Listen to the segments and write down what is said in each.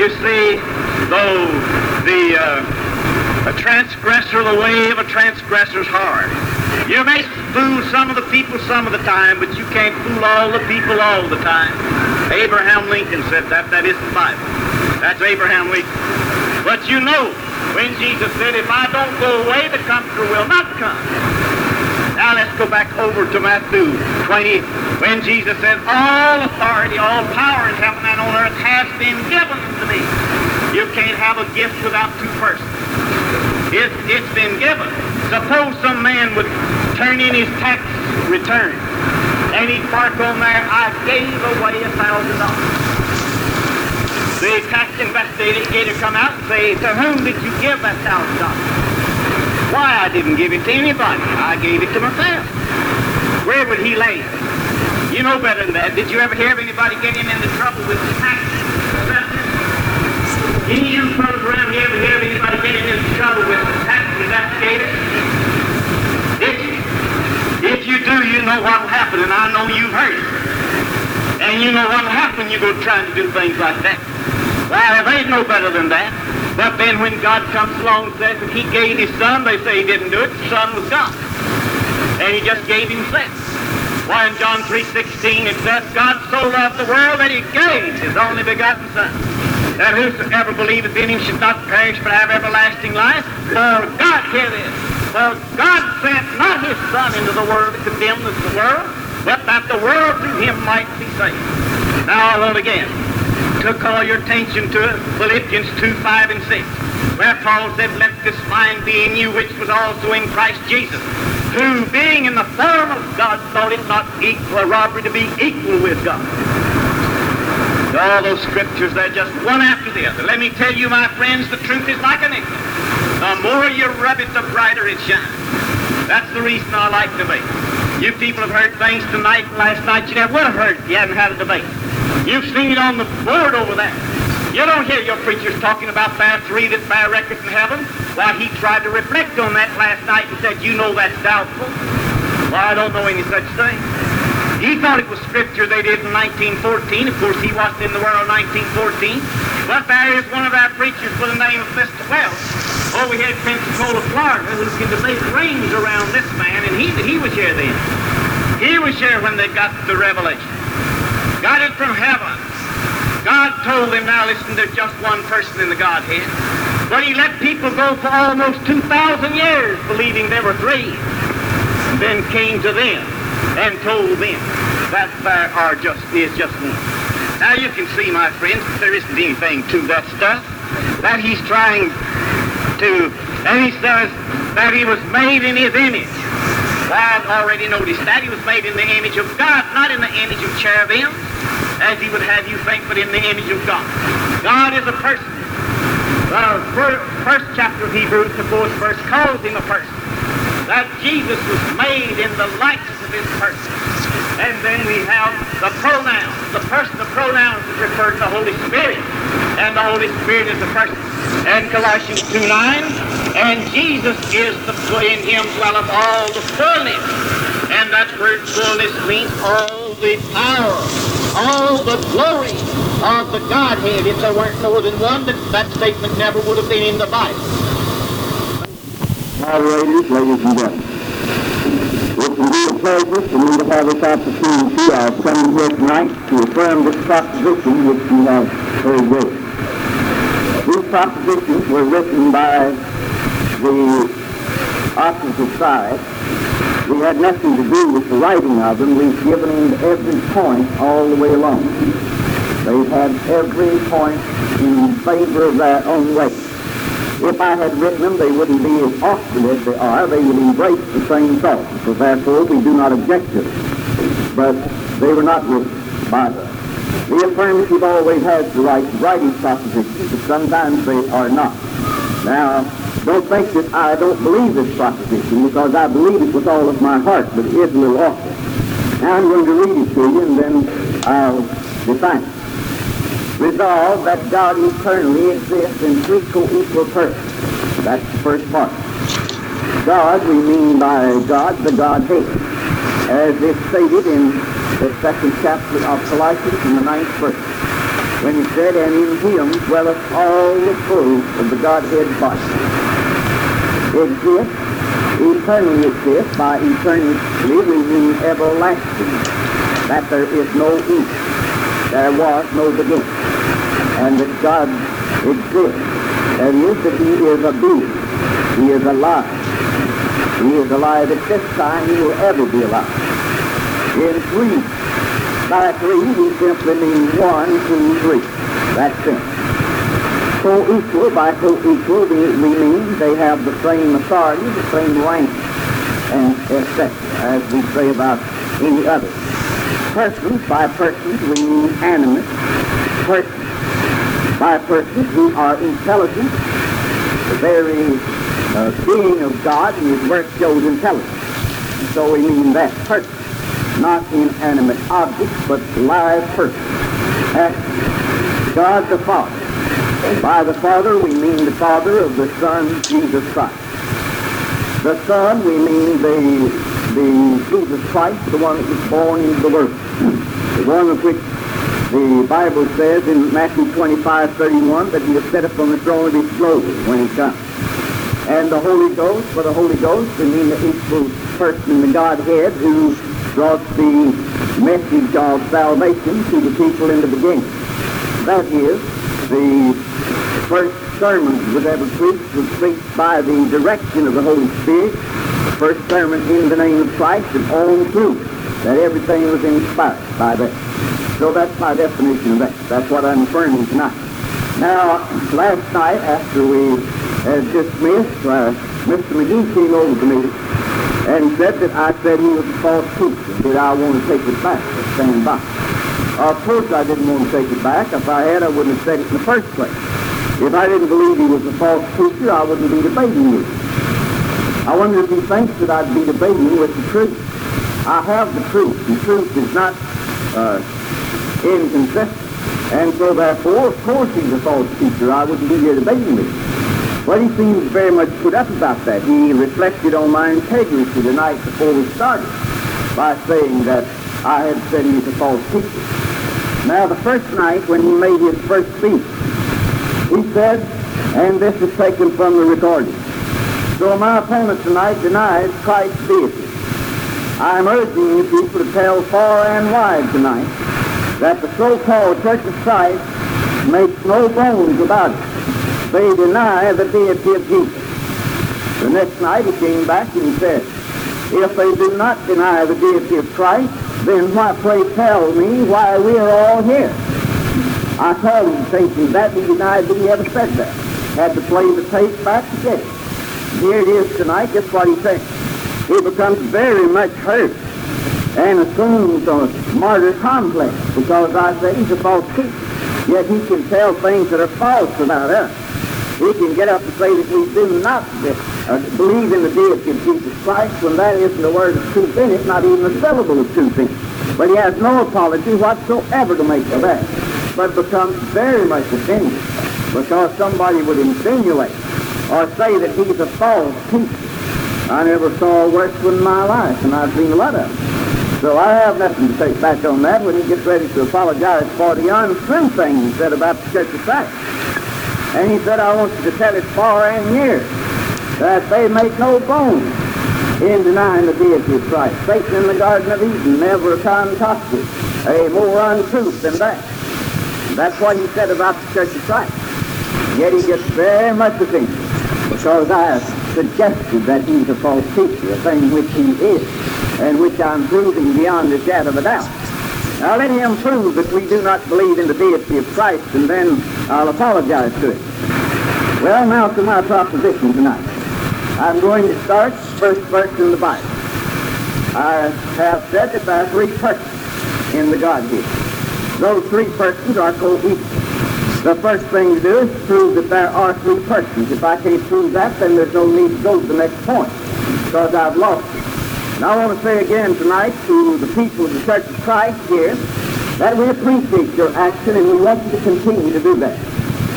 You see, though the uh, a transgressor, the way of a transgressor is hard. You may fool some of the people some of the time, but you can't fool all the people all the time. Abraham Lincoln said that. That is the Bible. That's Abraham Lincoln. But you know, when Jesus said, if I don't go away, the Comforter will not come. Now let's go back over to Matthew 20, when Jesus said, all authority, all power in heaven and on earth has been given to me. You can't have a gift without two persons. It, it's been given. Suppose some man would turn in his tax return and he'd mark on there, I gave away a thousand dollars. The tax investigator come out and say, to whom did you give that thousand dollars? Why, I didn't give it to anybody. I gave it to myself. Where would he lay? You know better than that. Did you ever hear of anybody getting into trouble with the tax Any of you fellows around here ever hear of anybody getting into trouble with the tax investigator? If, if you do, you know what'll happen, and I know you've heard it. And you know what'll happen you go trying to do things like that. Well, they no better than that. But then when God comes along and says that he gave his son, they say he didn't do it. The son was God. And he just gave himself. Why in John 3.16 it says, God so loved the world that he gave his only begotten son. That whosoever believeth in him should not perish but have everlasting life. For God, hear this, for God sent not his son into the world to condemn the world, but that the world through him might be saved. Now I'll again to call your attention to Philippians 2, 5, and 6, where Paul said, Let this mind be in you, which was also in Christ Jesus, who, being in the form of God, thought it not equal robbery to be equal with God. All those scriptures, they're just one after the other. Let me tell you, my friends, the truth is like a nickel. The more you rub it, the brighter it shines. That's the reason I like debate. You people have heard things tonight and last night you never would have heard if you hadn't had a debate. You've seen it on the board over there. You don't hear your preachers talking about there three that bear record in heaven. Why, he tried to reflect on that last night and said, you know that's doubtful. Well, I don't know any such thing. He thought it was scripture they did in 1914. Of course, he wasn't in the world in 1914. But there is one of our preachers by the name of Mr. Wells over here at Pensacola, Florida, who can make rings around this man, and he, he was here then. He was here when they got the revelation got it from heaven. God told them, now listen, there's just one person in the Godhead. But he let people go for almost 2,000 years believing there were three. And then came to them and told them that there are just, is just one. Now you can see, my friends, there isn't anything to that stuff. That he's trying to, and he says that he was made in his image. I've already noticed that. He was made in the image of God, not in the image of cherubim as he would have you think, but in the image of God. God is a person. The first chapter of Hebrews, the fourth verse, calls him a person. That Jesus was made in the likeness of his person. And then we have the pronouns. The person, the pronouns is referred to the Holy Spirit. And the Holy Spirit is the person. And Colossians 2 9, and Jesus is the in him dwelleth all the fullness. And that word fullness means all the power all the glory of the Godhead. If there weren't more than one, that, that statement never would have been in the Bible. Moderators, ladies and gentlemen, it can be a pleasure for me to have this opportunity of coming here tonight to affirm this proposition which you have heard read. These propositions were written by the opposite side we had nothing to do with the writing of them. We've given them every point all the way along. They've had every point in favor of their own way. If I had written them, they wouldn't be as awkward as they are. They would embrace the same thought. So therefore, we do not object to them. But they were not written by us. The affirmative always has the right these propositions, but sometimes they are not. Now, don't think that I don't believe this proposition because I believe it with all of my heart, but it is a little awkward. Now I'm going to read it to you and then I'll define it. Resolve that God eternally exists in three co-equal persons. That's the first part. God, we mean by God the Godhead, as is stated in the second chapter of Colossians in the ninth verse. When he said, And in him dwelleth all the fullness of the Godhead body. Exists, eternally exists. By eternally we mean everlasting. That there is no end. There was no beginning. And that God exists. That is, that he is a being. He is alive. He is alive at this time. He will ever be alive. In three, by three, we simply mean one, two, three. That's it. Co-equal, by co-equal, we, we mean they have the same authority, the same rank, and etc., as we say about any other. Persons, by persons, we mean animate persons. By persons who are intelligent, the very uh, being of God and his work shows intelligence. So we mean that person, not inanimate objects, but live persons. That's God the Father. By the Father, we mean the Father of the Son, Jesus Christ. The Son, we mean the, the Jesus Christ, the one that was born into the world. The one of which the Bible says in Matthew 25, 31, that he is set upon the throne of his glory when he comes. And the Holy Ghost, for the Holy Ghost, we mean the equal person in the Godhead who brought the message of salvation to the people in the beginning. That is, the first sermon was ever preached was preached by the direction of the Holy Spirit. The first sermon in the name of Christ and all through that everything was inspired by that. So that's my definition of that. That's what I'm affirming tonight. Now, last night after we had dismissed, uh, Mr. McGee came over to me and said that I said he was a false teacher. Did I want to take it back or stand by? Of course I didn't want to take it back. If I had, I wouldn't have said it in the first place. If I didn't believe he was a false teacher, I wouldn't be debating you. I wonder if he thinks that I'd be debating with the truth. I have the truth. The truth is not uh, inconsistent. And so therefore, of course he's a false teacher. I wouldn't be here debating with. But he seems very much put up about that. He reflected on my integrity the night before we started by saying that I had said he was a false teacher. Now, the first night when he made his first speech, he said, and this is taken from the recording, so my opponent tonight denies Christ's deity. I'm urging you people to tell far and wide tonight that the so-called Church of Christ makes no bones about it. They deny the deity of Jesus. The next night he came back and said, if they do not deny the deity of Christ, then why, pray tell me why we are all here. I told him, thinking that he denied that he ever said that. Had to play the tape back to get it. Here it is tonight, just what he said. He becomes very much hurt and assumes a martyr complex because I say he's a false teacher. Yet he can tell things that are false about us. He can get up and say that we do not uh, believe in the deity of Jesus Christ when that isn't a word of truth in it, not even a syllable of truth in it. But he has no apology whatsoever to make for that, but becomes very much offended because somebody would insinuate or say that he's a false teacher. I never saw a worse one in my life, and I've seen a lot of them. So I have nothing to take back on that when he gets ready to apologize for the untrue things said about the Church of Christ. And he said, I want you to tell it far and near that they make no bones in denying the deity of Christ. Satan in the Garden of Eden never concocted a more untruth than that. That's what he said about the Church of Christ. Yet he gets very much offended because I suggested that he's a false teacher, a thing which he is, and which I'm proving beyond a shadow of a doubt. Now let him prove that we do not believe in the deity of Christ, and then I'll apologize to him. Well, now to my proposition tonight. I'm going to start first verse in the Bible. I have said that there are three persons in the Godhead. Those three persons are co-equal. The first thing to do is prove that there are three persons. If I can't prove that, then there's no need to go to the next point, because I've lost it. Now I want to say again tonight to the people of the Church of Christ here that we appreciate your action and we want you to continue to do that.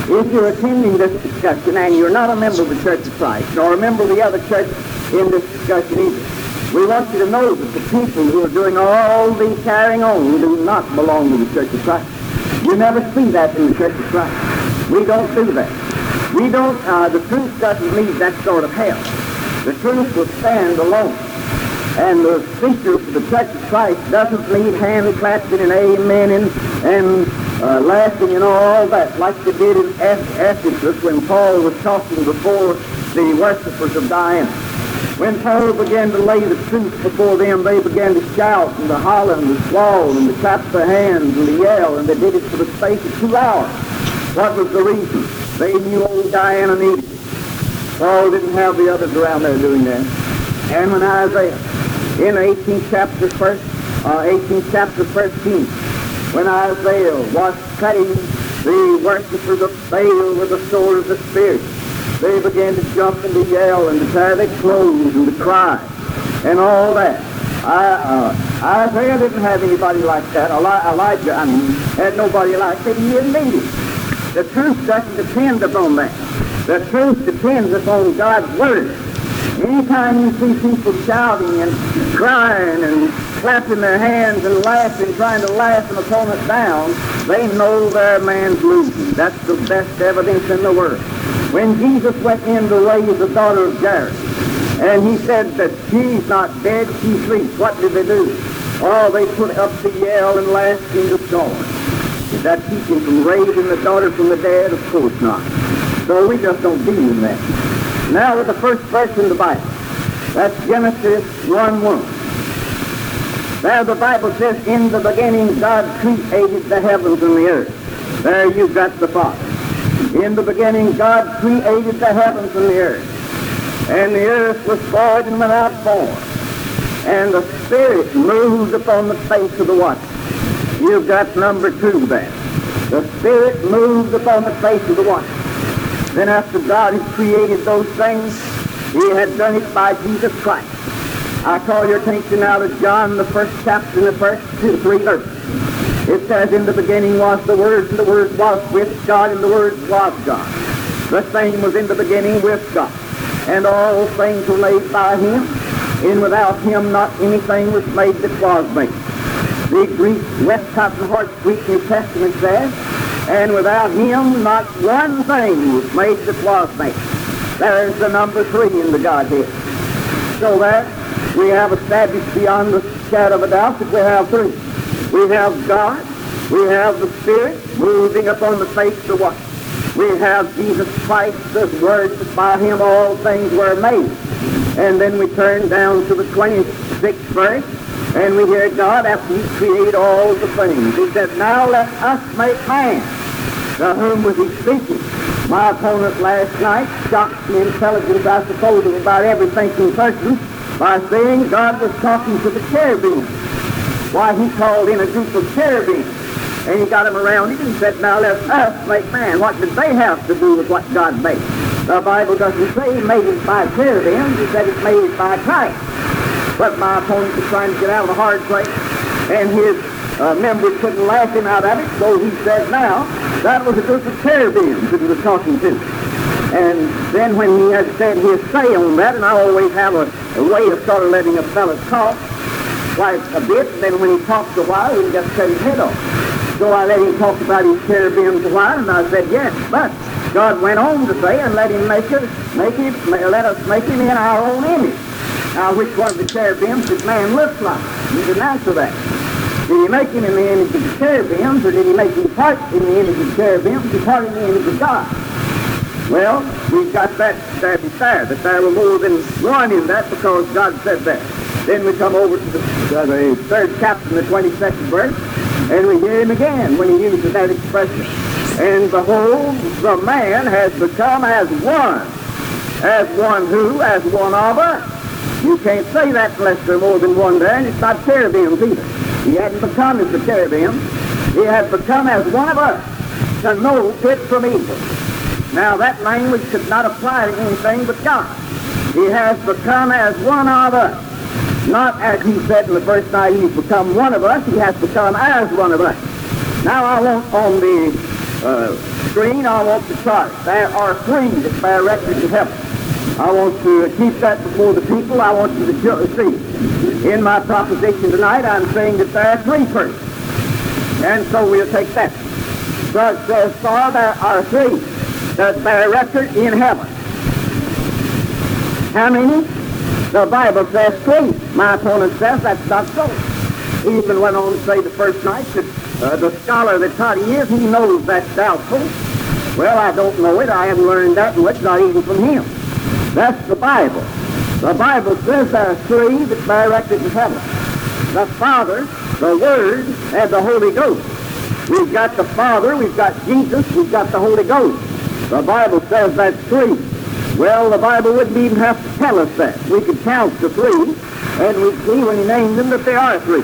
If you're attending this discussion and you're not a member of the Church of Christ, nor a member of the other church in this discussion either, we want you to know that the people who are doing all the carrying on do not belong to the Church of Christ. You never see that in the Church of Christ. We don't do that. We don't, uh, the truth doesn't need that sort of help. The truth will stand alone. And the speaker for the Church of Christ doesn't need hand clapping and amen and, and uh, laughing and all that like they did in Ephesus when Paul was talking before the worshippers of Diana. When Paul began to lay the truth before them, they began to shout and to holler and to squall and to clap their hands and to yell, and they did it for the space of two hours. What was the reason? They knew old Diana needed it. Paul didn't have the others around there doing that. And when Isaiah in 18th chapter first, uh, 18th chapter 13, when Isaiah was cutting the worshippers of Baal with the sword of the Spirit, they began to jump and to yell and to tear their clothes and to cry and all that. I, uh, Isaiah didn't have anybody like that. Elijah, I mean, had nobody like that. He didn't need it. The truth doesn't depend upon that. The truth depends upon God's Word. Anytime you see people shouting and crying and clapping their hands and laughing, trying to laugh an opponent down, they know their man's losing. That's the best evidence in the world. When Jesus went in to raise the daughter of Jairus, and he said that she's not dead, she sleeps, what did they do? Oh, they put up the yell and laugh in the scorn. Is that teaching from raising the daughter from the dead? Of course not. So we just don't believe in that. Now with the first verse in the Bible. That's Genesis 1-1. There the Bible says, in the beginning God created the heavens and the earth. There you've got the Father. In the beginning God created the heavens and the earth. And the earth was void and without form. And the Spirit moved upon the face of the water. You've got number two there. The Spirit moved upon the face of the waters. Then after God had created those things, he had done it by Jesus Christ. I call your attention now to John, the first chapter, the first two, three verses. It says, In the beginning was the Word, and the Word was with God, and the Word was God. The same was in the beginning with God. And all things were made by him, and without him not anything was made that was made. The Greek Westcott and Hort Greek New Testament says, and without him not one thing was made that was made. There's the number three in the Godhead. So that we have established beyond the shadow of a doubt that we have three. We have God, we have the Spirit moving upon the face of the waters. We have Jesus Christ, the Word that by him all things were made. And then we turn down to the 26th verse, and we hear God after he created all the things. He said, now let us make man. To whom was he speaking? My opponent last night shocked the intelligence, I suppose, of about every thinking person by saying God was talking to the cherubim. Why, he called in a group of cherubim. And he got them around him and said, now let us make man. What did they have to do with what God made? The Bible doesn't say he made it by cherubim. He said it made it by Christ. But my opponent was trying to get out of a hard place, and his uh, members couldn't laugh him out of it, so he said, now, that was a group of cherubims that he was talking to. And then when he had said his say on that, and I always have a, a way of sort of letting a fellow talk quite a bit, and then when he talks a while, he just cut his head off. So I let him talk about his cherubims a while, and I said, yes, but God went on to say, and let him make it, make it, let us make him in our own image. Now, which one of the cherubims did man look like? You didn't answer that. Did he make him in the image of the cherubims, or did he make him part in the image of the cherubims and part in the image of God? Well, we've got that there, that there were more than one in that because God said that. Then we come over to the, uh, the third chapter, the 22nd verse, and we hear him again when he uses that expression. And behold, the man has become as one. As one who? As one of us. You can't say that unless there are more than one there, and it's not cherubims either. He hadn't become as the cherubim. He had become as one of us to know good from evil. Now that language could not apply to anything but God. He has become as one of us. Not as he said in the first night, he's become one of us. He has become as one of us. Now I want on the uh, screen, I want the chart. There are three that bear record to heaven. I want to keep that before the people. I want you to see. In my proposition tonight, I'm saying that there are three persons. And so we'll take that. But there are three that bear record in heaven. How many? The Bible says three. My opponent says that's not so. He even went on to say the first night that uh, the scholar that taught he is, he knows that's doubtful. Well, I don't know it. I haven't learned that much, not even from him. That's the Bible. The Bible says there are three that record in heaven. The Father, the Word, and the Holy Ghost. We've got the Father, we've got Jesus, we've got the Holy Ghost. The Bible says that's three. Well, the Bible wouldn't even have to tell us that. We could count to three, and we'd see when he named them that they are three.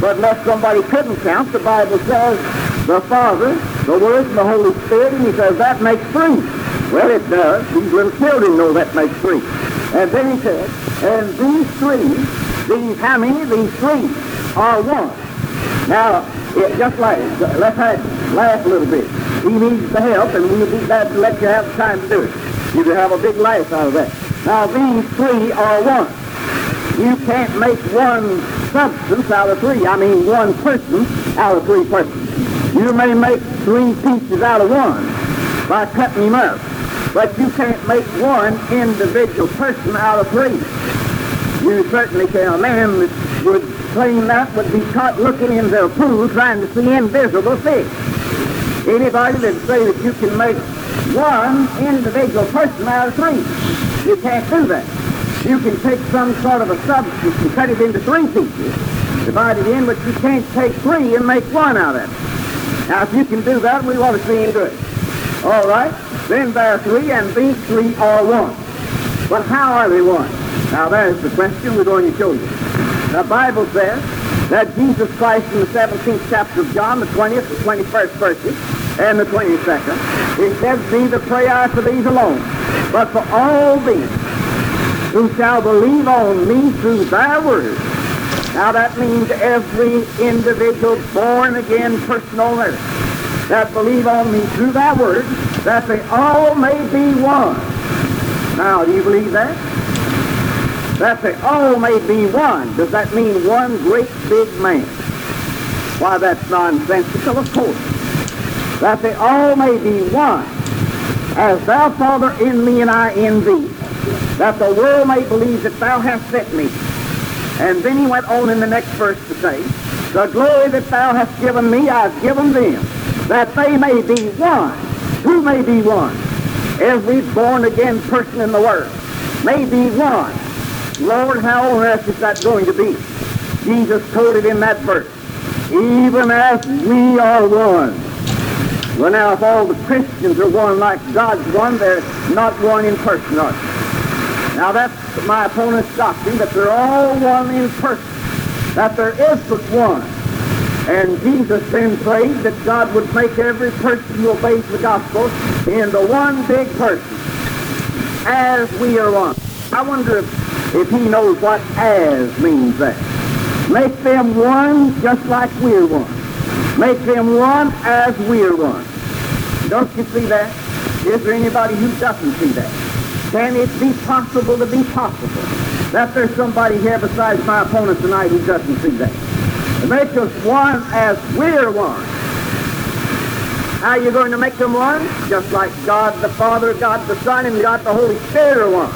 But unless somebody couldn't count, the Bible says the Father, the Word, and the Holy Spirit, and he says that makes three. Well, it does. These little children know that makes three. And then he said, and these three, these, how many? These three are one. Now, it just like, let's have, laugh a little bit. He needs the help, and we'll be glad to let you have the time to do it. You can have a big laugh out of that. Now, these three are one. You can't make one substance out of three. I mean, one person out of three persons. You may make three pieces out of one by cutting him up, but you can't make one individual person out of three. You certainly can. A man that would claim that would be caught looking in a pool trying to see invisible fish. Anybody that say that you can make one individual person out of three, you can't do that. You can take some sort of a substance and cut it into three pieces, divide it in, but you can't take three and make one out of it. Now, if you can do that, we want to see you do it. All right? Then there are three, and these three are one. But how are they one? Now, there's the question we're going to show you. The Bible says that Jesus Christ in the 17th chapter of John, the 20th, the 21st verses, and the 22nd, he says, Neither pray I for these alone, but for all these who shall believe on me through thy word. Now that means every individual born again person on earth that believe on me through thy word, that they all may be one. Now, do you believe that? That they all may be one. Does that mean one great big man? Why, that's nonsensical, of course. That they all may be one. As thou, Father, in me and I in thee, that the world may believe that thou hast sent me. And then he went on in the next verse to say, The glory that thou hast given me, I've given them, that they may be one. Who may be one? Every born-again person in the world may be one. Lord, how on earth is that going to be? Jesus told it in that verse. Even as we are one. Well, now, if all the Christians are one like God's one, they're not one in person, are they? Now that's my opponent's doctrine, that they're all one in person, that there is but one. And Jesus then prayed that God would make every person who obeys the gospel into one big person, as we are one. I wonder if, if he knows what as means that. Make them one just like we're one. Make them one as we're one. Don't you see that? Is there anybody who doesn't see that? Can it be possible to be possible that there's somebody here besides my opponent tonight who doesn't see that? Make us one as we're one. How are you going to make them one? Just like God the Father, God the Son, and God the Holy Spirit are one.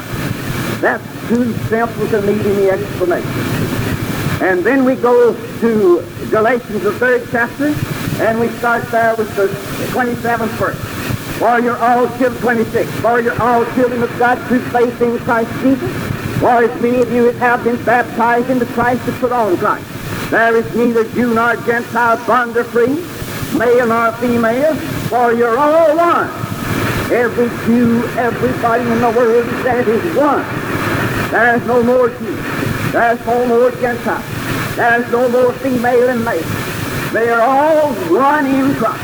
That's too simple to need any explanation. And then we go to Galatians, the third chapter, and we start there with the 27th verse. For you're all children, 26. For you're all children of God through faith in Christ Jesus. For as many of you as have been baptized into Christ have put on Christ. There is neither Jew nor Gentile, bond or free, male nor female, for you're all one. Every Jew, everybody in the world that is one. There's no more Jew. There's no more Gentile. There's no more female and male. They are all one in Christ.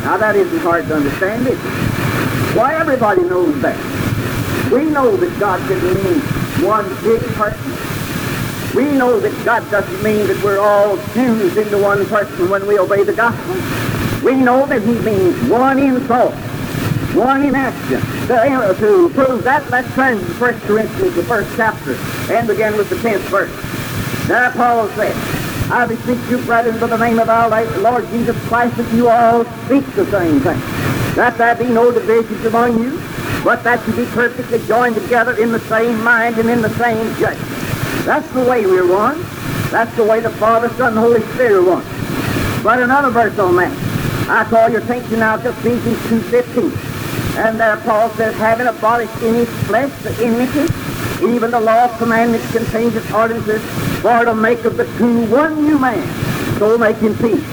Now that isn't hard to understand, is it? Why everybody knows that. We know that God didn't mean one big person. We know that God doesn't mean that we're all fused into one person when we obey the gospel. We know that he means one in thought, one in action. To, to prove that, let's turn to 1 Corinthians, the first chapter, and begin with the 10th verse. There Paul said, I beseech you, brethren, by the name of our Lord Jesus Christ, that you all speak the same thing. That there be no divisions among you, but that you be perfectly joined together in the same mind and in the same judgment. That's the way we're one. That's the way the Father, Son, and Holy Spirit are one. But another verse on that. I call your attention now to Ephesians 2.15. And there Paul says, having abolished in his flesh the enmity, even the law of commandments contains its ordinances for to make of the two one new man, so making peace.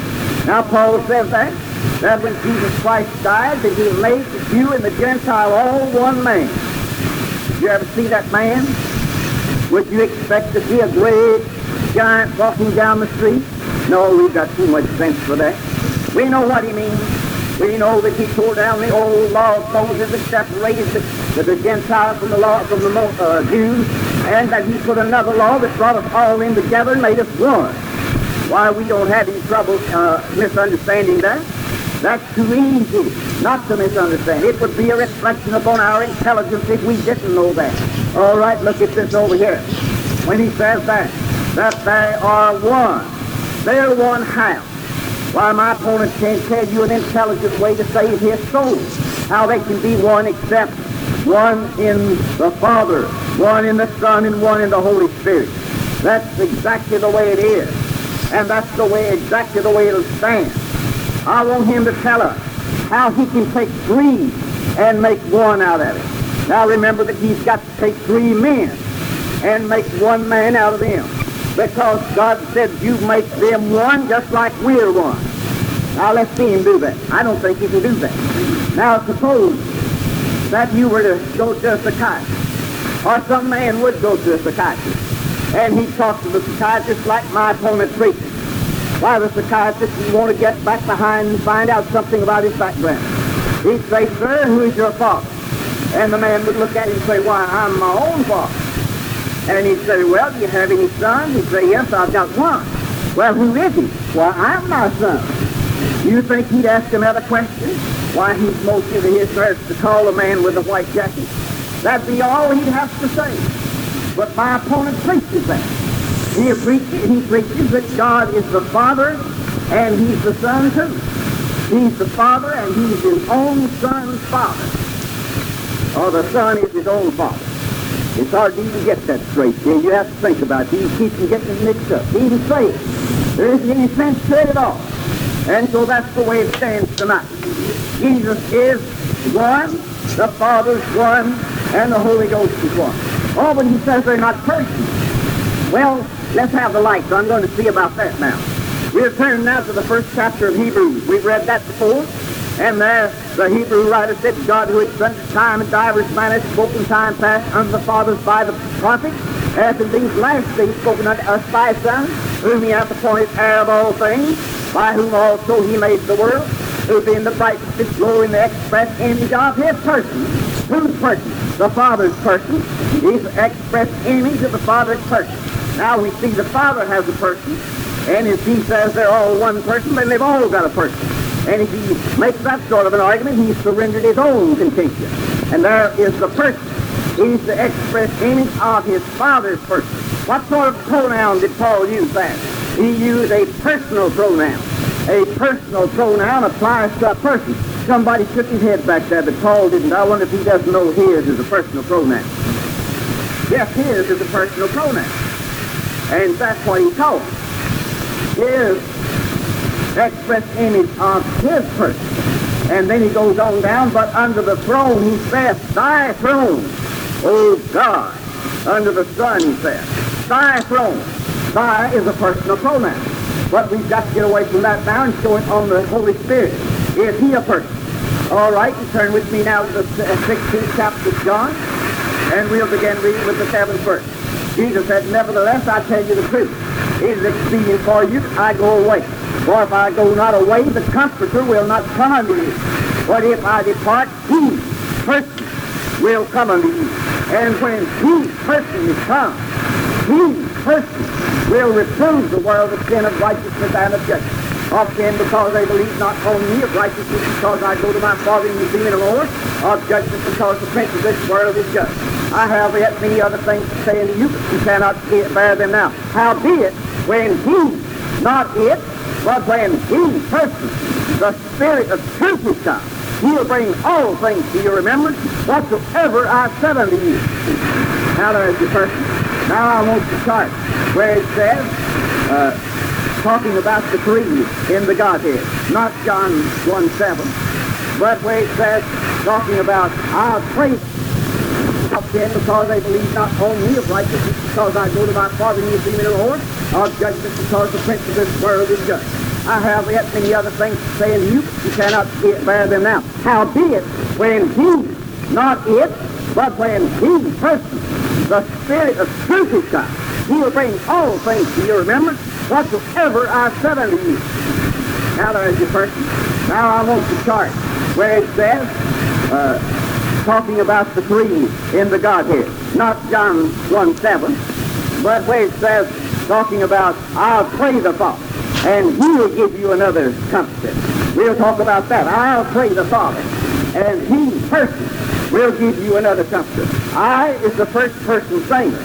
Now Paul says that, that when Jesus Christ died, that he made Jew and the Gentile all one man. Did you ever see that man? Would you expect to see a great giant walking down the street? No, we've got too much sense for that. We know what he means. We know that he tore down the old law of Moses that separated the, the, Gentiles from the law from the uh, Jews, and that he put another law that brought us all in together and made us one. Why we don't have any trouble uh, misunderstanding that? That's too easy not to misunderstand. It would be a reflection upon our intelligence if we didn't know that. All right, look at this over here. When he says that, that they are one. They're one house. Why, my opponent can't tell you an intelligent way to save his soul. How they can be one except one in the Father, one in the Son, and one in the Holy Spirit. That's exactly the way it is. And that's the way, exactly the way it'll stand. I want him to tell us how he can take three and make one out of it. Now remember that he's got to take three men and make one man out of them. Because God said you make them one just like we're one. Now let's see him do that. I don't think he can do that. Now suppose that you were to go to a psychiatrist, or some man would go to a psychiatrist, and he'd talk to the psychiatrist like my opponent preaches. Why, the psychiatrist would want to get back behind and find out something about his background. He'd say, sir, who is your father? And the man would look at him and say, why, I'm my own father. And he'd say, well, do you have any sons? He'd say, yes, I've got one. Well, who is he? Well, I'm my son. You think he'd ask another question? Why, he's motioned to his search to call a man with a white jacket. That'd be all he'd have to say. But my opponent preaches that. He preaches, he preaches that God is the Father and He's the Son too. He's the Father and He's His own Son's Father. Or the Son is His own Father. It's hard to even get that straight. You have to think about it. You keep getting it mixed up. Even say it. There isn't any sense to it at all. And so that's the way it stands tonight. Jesus is one, the Father's one, and the Holy Ghost is one. Oh, but he says they're not persons. Well, let's have the light, so I'm going to see about that now. We're turning now to the first chapter of Hebrews. We've read that before. And there the Hebrew writer said, God who at time and divers manners spoken time past unto the fathers by the prophets, hath in these last days spoken unto us by his Son, whom he hath appointed heir of all things, by whom also he made the world, who being the brightness, his glory, and the express image of his person. Whose person? The Father's person. He's the express image of the Father's person. Now we see the Father has a person, and if he says they're all one person, then they've all got a person. And if he makes that sort of an argument, he's surrendered his own contention. And there is the person. He's the express image of his Father's person. What sort of pronoun did Paul use there? He used a personal pronoun. A personal pronoun applies to a person. Somebody shook his head back there, but Paul didn't. I wonder if he doesn't know his is a personal pronoun. Yes, his is a personal pronoun. And that's what he taught. His express image of his person. And then he goes on down, but under the throne he says, Thy throne, O God. Under the Son he says, Thy throne. Thy is a personal pronoun. But we've got to get away from that now and show it on the Holy Spirit. Is he a person? All right, you turn with me now to the 16th chapter of John, and we'll begin reading with the 7th verse. Jesus said, Nevertheless, I tell you the truth. It is expedient for you that I go away. For if I go not away, the Comforter will not come unto you. But if I depart, he, person, will come unto you. And when he, person, is he, person, will reprove the world of sin, of righteousness, and of judgment. Of sin because they believe not on me, of righteousness because I go to my Father and you see me no more, of judgment because the prince of this world is judged. I have yet many other things to say unto you, but you cannot bear them now. Howbeit, when he, not it, but when he person, the Spirit of truth is come, he'll bring all things to your remembrance, whatsoever I said unto you. Now there's your person. Now I want to start where it says, uh, talking about the three in the Godhead, not John 1 7, but where it says, talking about, I'll praise up then because they believe not on me of righteousness, because I go to my Father and you see me the Lord, of judgment because the prince of this world is judged. I have yet many other things to say you, you cannot bear them now. Howbeit, when he, not it, but when he person, the Spirit of truth is he will bring all things to your remembrance, whatsoever I said unto you. Now there's your person. Now I want to start where it says, uh, talking about the three in the Godhead. Not John 1 7, but where it says, talking about, I'll pray the Father, and he will give you another comforter. We'll talk about that. I'll pray the Father, and he person will give you another comforter. I is the first person singular.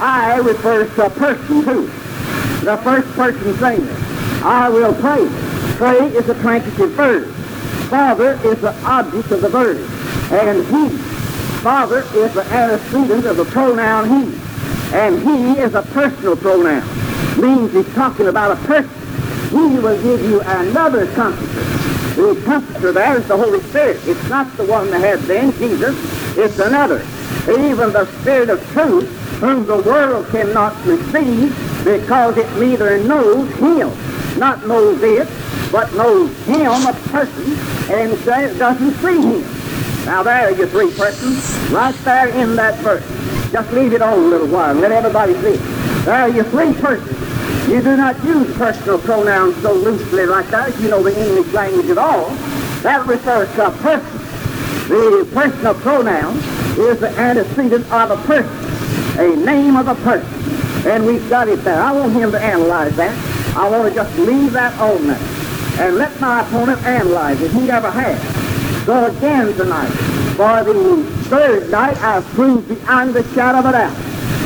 I refers to a person too. The first person singular. I will pray. Pray is a transitive verb. Father is the object of the verb. And he, Father is the antecedent of the pronoun he. And he is a personal pronoun. Means he's talking about a person. He will give you another comforter. The comforter there is the Holy Spirit. It's not the one that had been, Jesus. It's another. Even the Spirit of truth, whom the world cannot receive because it neither knows him, not knows it, but knows him, a person, and says, doesn't see him. Now there are your three persons, right there in that verse. Just leave it on a little while and let everybody see it. There are your three persons. You do not use personal pronouns so loosely like that if you know the English language at all. That refers to a person. The personal pronoun is the antecedent of a person, a name of a person. And we've got it there. I want him to analyze that. I want to just leave that on there. And let my opponent analyze it. He never has. So again tonight, for the third night, I've proved beyond the shadow of a doubt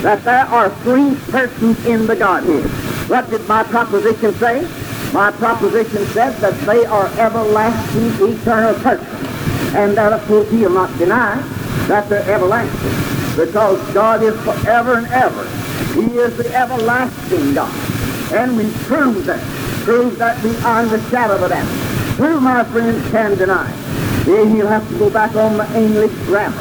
that there are three persons in the Godhead. What did my proposition say? My proposition said that they are everlasting, eternal persons. And that, of course, he'll not deny that they're everlasting. Because God is forever and ever. Is the everlasting God. And we prove that. Prove that beyond the shadow of a doubt. Who, my friends, can deny? Then he'll have to go back on the English grammar.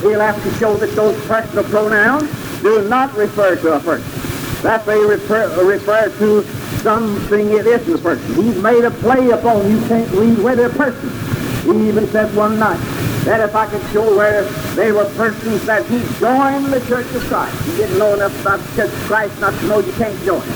He'll have to show that those personal pronouns do not refer to a person. That they refer, refer to something it isn't a person. He's made a play upon you can't read where they're persons. He even said one night that if I could show where they were persons that he joined the Church of Christ. He didn't know enough about the Church of Christ not to know you can't join.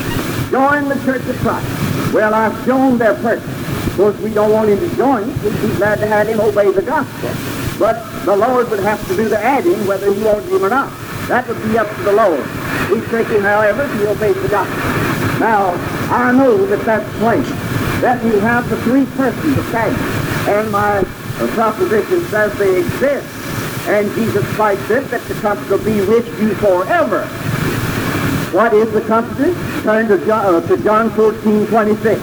Join the Church of Christ. Well, I've shown they're persons. Of course, we don't want him to join. We'd be glad to have him obey the gospel. But the Lord would have to do the adding whether he wanted him or not. That would be up to the Lord. We take him, however, if he obeys the gospel. Now, I know that that's plain. That you have the three persons of Christ. And my proposition says they exist. And Jesus Christ said that the Comforter will be with you forever. What is the Comforter? Turn to John, uh, to John 14, 26.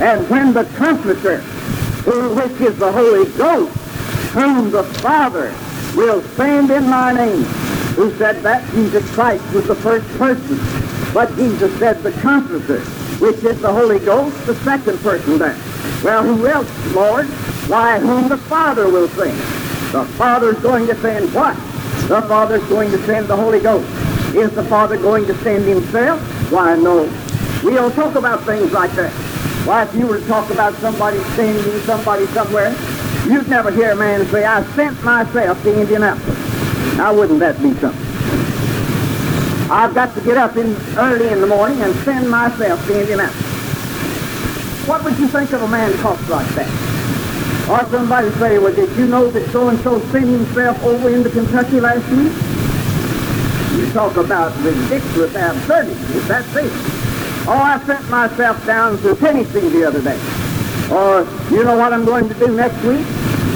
And when the Comforter, who, which is the Holy Ghost, whom the Father will send in my name, who said that? Jesus Christ was the first person. But Jesus said the Comforter, which is the Holy Ghost, the second person there. Well, who else, Lord? Why, whom the Father will send. The Father's going to send what? The Father's going to send the Holy Ghost. Is the Father going to send himself? Why, no. We don't talk about things like that. Why, if you were to talk about somebody sending somebody somewhere, you'd never hear a man say, I sent myself to Indianapolis. Now, wouldn't that be something? I've got to get up in early in the morning and send myself to Indianapolis. What would you think of a man talks like that? Or somebody say, well, did you know that so-and-so sent himself over into Kentucky last week? You talk about ridiculous absurdity. That's it. Oh, I sent myself down to Tennessee the other day. Or, you know what I'm going to do next week?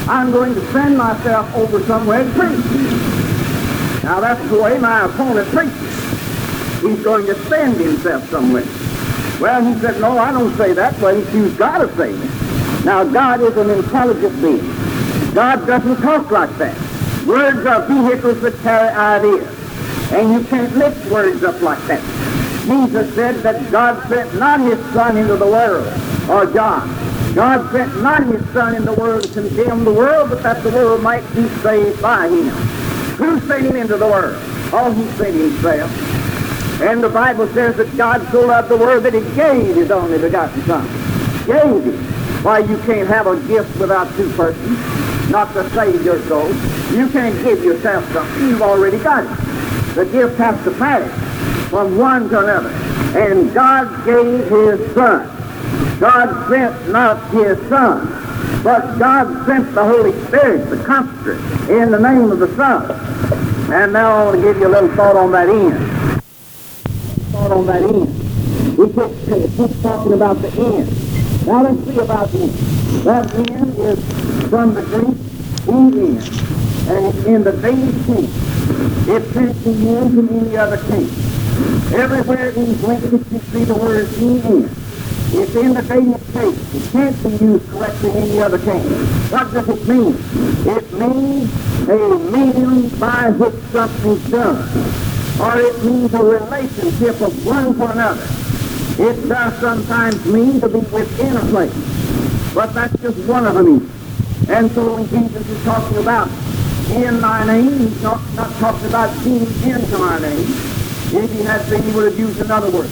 I'm going to send myself over somewhere to preach. Now, that's the way my opponent preaches. He's going to send himself somewhere. Well, he said, no, I don't say that, but you've got to say it. Now, God is an intelligent being. God doesn't talk like that. Words are vehicles that carry ideas. And you can't mix words up like that. Jesus said that God sent not his Son into the world, or John. God sent not his Son in the world to condemn the world, but that the world might be saved by him. Who sent him into the world? Oh, he sent himself. And the Bible says that God so loved the world that he gave his only begotten Son. Gave him. Why, you can't have a gift without two persons, not to save your soul. You can't give yourself something. You've already got it. The gift has to pass from one to another. And God gave his Son. God sent not his Son, but God sent the Holy Spirit, the Comforter, in the name of the Son. And now I want to give you a little thought on that end. Thought on that end. We keep, keep talking about the end. Now let's see about the end. That end is from the Greek in And in the dative case, it can't be used in any other case. Everywhere in Greek you see the word in. It's in the dative case. It can't be used correctly in any other case. What does it mean? It means a medium by which something's done. Or it means a relationship of one to another. It does sometimes mean to be within a place. But that's just one of the meanings. And so when Jesus is talking about in my name, he's not, not talking about being into my name. If he had been, he would have used another word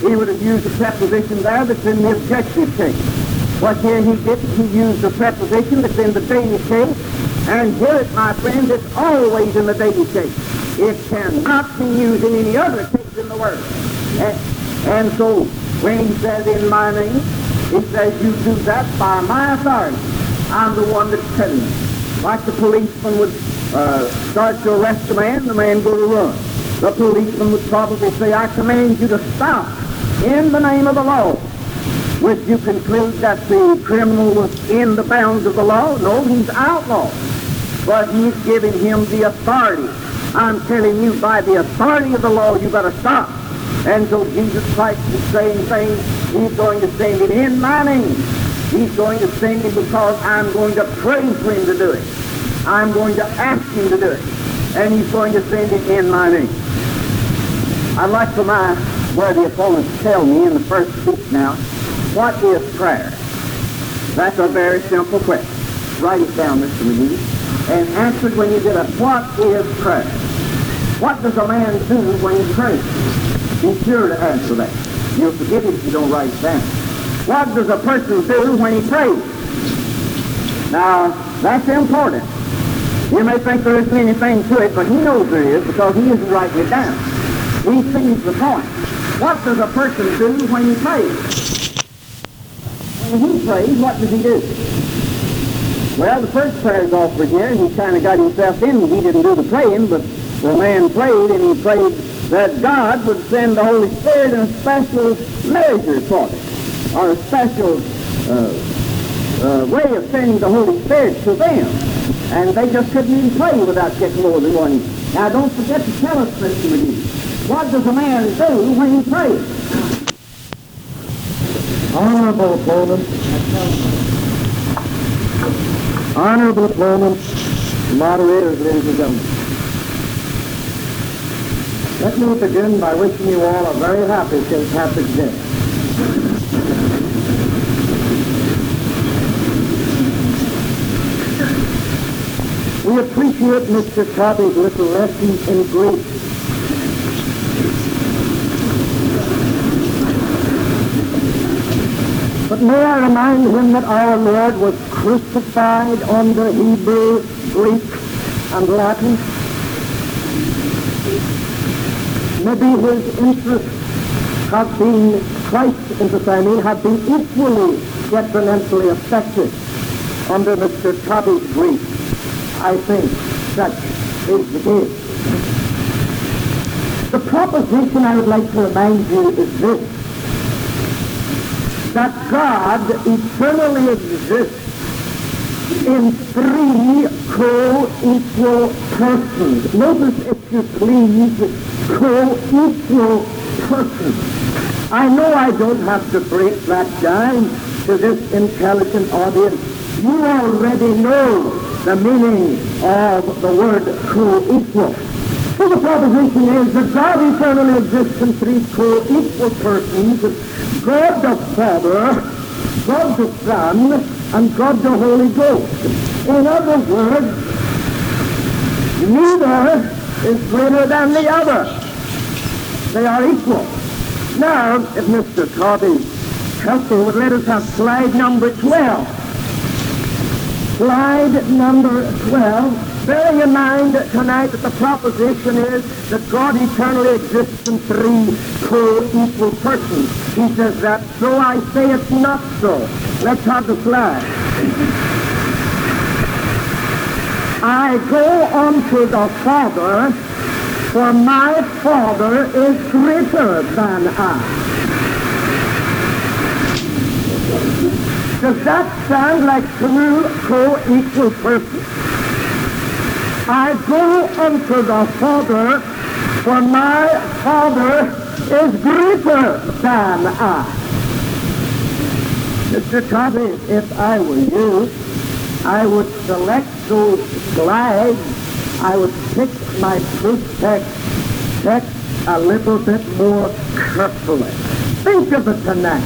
he would have used the preposition there that's in the objective case. But here he didn't. He used the preposition that's in the dative case. And here, it, my friends, it's always in the dative case. It cannot be used in any other case in the Word. Eh, And, so, when he says in my name, he says you do that by my authority. I'm the one that's telling you. Like the policeman would uh, start to arrest a man, the man go to run. The policeman would probably say, I command you to stop in the name of the law. Would you conclude that the criminal was in the bounds of the law? No, he's outlawed. But he's giving him the authority. I'm telling you, by the authority of the law, you got to stop. And so Jesus Christ is saying things. He's going to send it in my name. He's going to send it because I'm going to pray for him to do it. I'm going to ask him to do it. And he's going to send it in my name. I'd like for my where the opponents tell me in the first speech now, what is prayer? That's a very simple question. Write it down, Mr. McGee, and answer it when you get up. What is prayer? What does a man do when he prays? Be sure to answer that. You'll forgive me if you don't write it down. What does a person do when he prays? Now, that's important. You may think there isn't anything to it, but he knows there is because he isn't writing it down. He sees the point. What does a person do when he prays? When he prays, what does he do? Well, the first prayer is offered here. He kind of got himself in. He didn't do the praying, but the man prayed, and he prayed that God would send the Holy Spirit in a special measure for it, or a special uh, uh, way of sending the Holy Spirit to them. And they just couldn't even pray without getting more than one. Now, don't forget to tell us, Mr. McGee. What does a man do when he prays? Honorable opponent, honorable opponents, moderators, ladies and gentlemen. Let me begin by wishing you all a very happy St. Patrick's Day. We appreciate Mr. Toddy's little lesson in Greek But may I remind him that our Lord was crucified under Hebrew, Greek, and Latin? Maybe his interests have been, Christ's interests, I mean, have been equally detrimentally affected under Mr. Toddy's Greek. I think such is the case. The proposition I would like to remind you is this that God eternally exists in three co-equal persons. Notice, if you please, co-equal persons. I know I don't have to break that down to this intelligent audience. You already know the meaning of the word co-equal. So the proposition is that God eternally exists in three co-equal persons, God the Father, God the Son, and God the Holy Ghost. In other words, neither is greater than the other. They are equal. Now, if Mr. Help me would let us have slide number 12. Slide number 12. Bearing in mind tonight that the proposition is that God eternally exists in three co-equal persons. He says that, so I say it's not so. Let's have the slide. I go unto the Father, for my Father is greater than I. Does that sound like two co-equal persons? I go unto the Father, for my Father is greater than I. Mr. Toddy, if I were you, I would select those slides. I would pick my proof text, a little bit more carefully. Think of it tonight.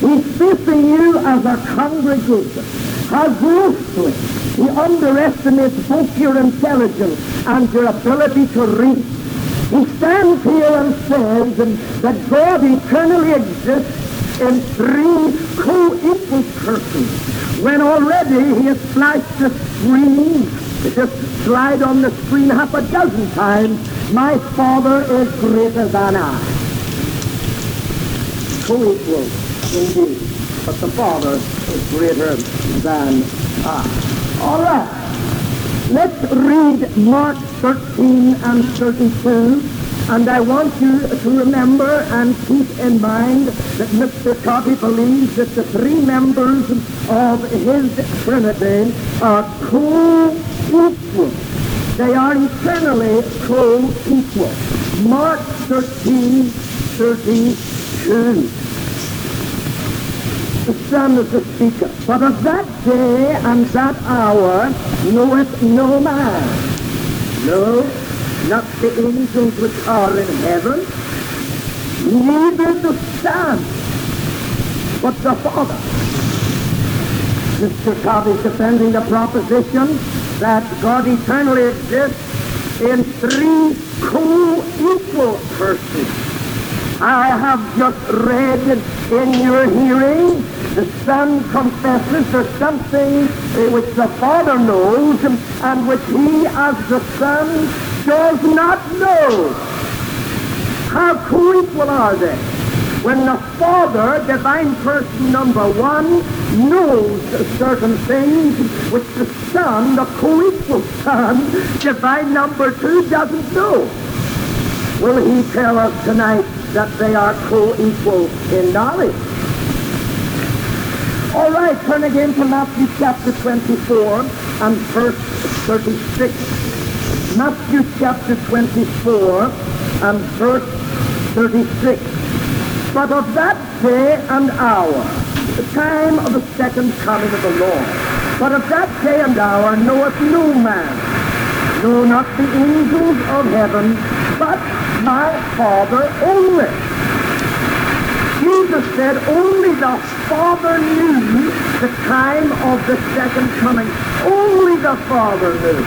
He's facing you as a congregation. How grossly he underestimates both your intelligence and your ability to read. He stands here and says that God eternally exists in three co-equal persons. When already he has flashed the screen, just slide on the screen half a dozen times, my Father is greater than I. Co-equal indeed, but the Father is greater than I. All right. Let's read Mark 13 and 32. And I want you to remember and keep in mind that Mr. Toddy believes that the three members of his Trinity are co-equal. They are eternally co-equal. Mark 13, 32 the Son is the speaker. But of that day and that hour knoweth no man. No, not the angels which are in heaven, neither the Son, but the Father. Mr. Cobb is defending the proposition that God eternally exists in three co-equal persons. I have just read in your hearing the Son confesses there's something eh, which the Father knows and which he as the Son does not know. How co-equal are they? When the Father, divine person number one, knows certain things which the Son, the co-equal Son, divine number two, doesn't know. Will he tell us tonight that they are co-equal in knowledge? All right, turn again to Matthew chapter 24 and verse 36. Matthew chapter 24 and verse 36. But of that day and hour, the time of the second coming of the Lord, but of that day and hour knoweth no man, no, not the angels of heaven, but my Father only. Jesus said only the Father knew the time of the second coming. Only the Father knew.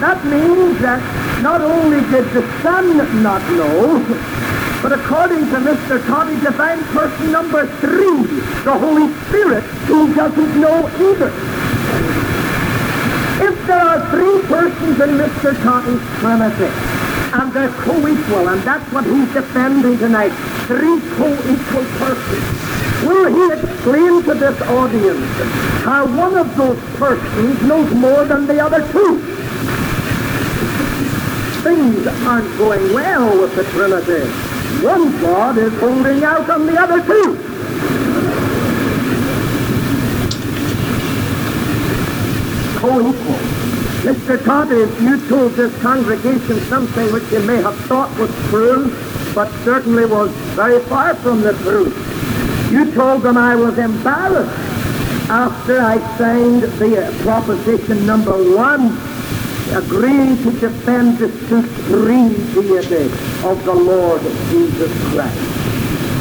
That means that not only did the Son not know, but according to Mr. Toddy, divine person number three, the Holy Spirit, he doesn't know either. If there are three persons in Mr. Toddy's Trinity, and they're co-equal, and that's what he's defending tonight. Three co-equal persons. Will he explain to this audience how one of those persons knows more than the other two? Things aren't going well with the Trinity. One God is holding out on the other two. Co-equal. Mr. Toddy, you told this congregation something which you may have thought was true, but certainly was very far from the truth. You told them I was embarrassed after I signed the proposition number one, agreeing to defend the supreme deity of the Lord Jesus Christ.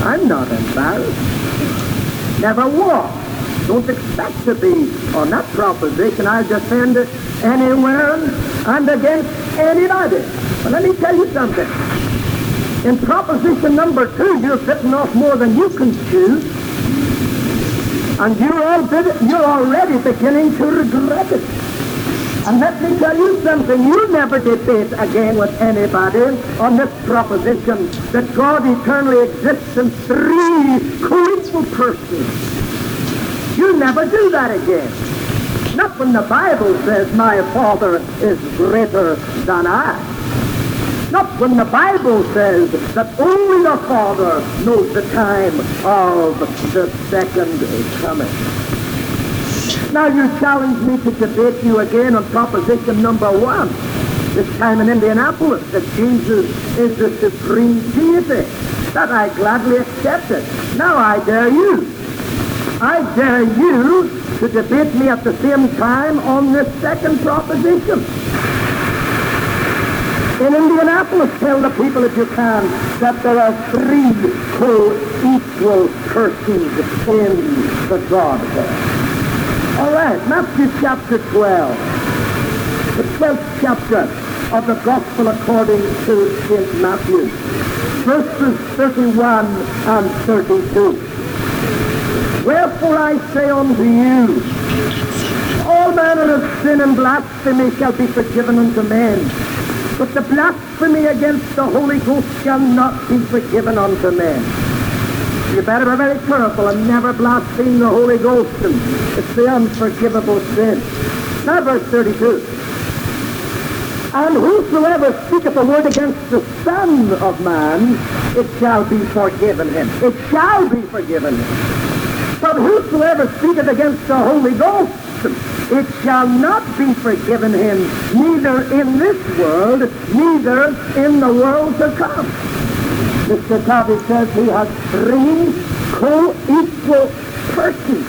I'm not embarrassed. Never was. Don't expect to be on that proposition. I'll defend it anywhere and against anybody. But let me tell you something. In proposition number two, you're sitting off more than you can chew. And you're already beginning to regret it. And let me tell you something, you'll never debate again with anybody on this proposition that God eternally exists in three co-equal persons. You'll never do that again. Not when the Bible says my Father is greater than I. Not when the Bible says that only the Father knows the time of the second coming. Now you challenge me to debate you again on proposition number one, this time in Indianapolis, that Jesus is the supreme deity. That I gladly accept it. Now I dare you I dare you to debate me at the same time on this second proposition. In Indianapolis, tell the people if you can that there are three co-equal persons in the Godhead. All right, Matthew chapter 12. The 12th chapter of the Gospel according to St. Matthew. Verses 31 and 32. Wherefore I say unto you, all manner of sin and blasphemy shall be forgiven unto men, but the blasphemy against the Holy Ghost shall not be forgiven unto men. You better be very careful and never blaspheme the Holy Ghost. And it's the unforgivable sin. Now verse 32. And whosoever speaketh a word against the Son of Man, it shall be forgiven him. It shall be forgiven him. But whosoever speaketh against the Holy Ghost, it shall not be forgiven him, neither in this world, neither in the world to come. Mr. Toddy says he has three co-equal persons.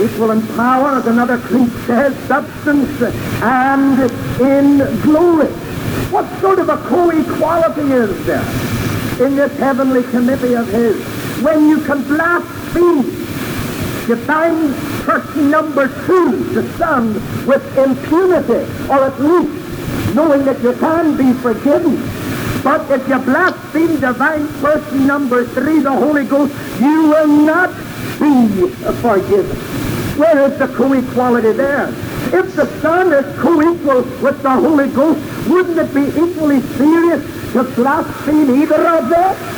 Equal in power, as another creed says, substance, and in glory. What sort of a co-equality is there in this heavenly committee of his? when you can blaspheme divine person number two, the Son, with impunity, or at least knowing that you can be forgiven. But if you blaspheme divine person number three, the Holy Ghost, you will not be forgiven. Where is the co-equality there? If the Son is co-equal with the Holy Ghost, wouldn't it be equally serious to blaspheme either of them?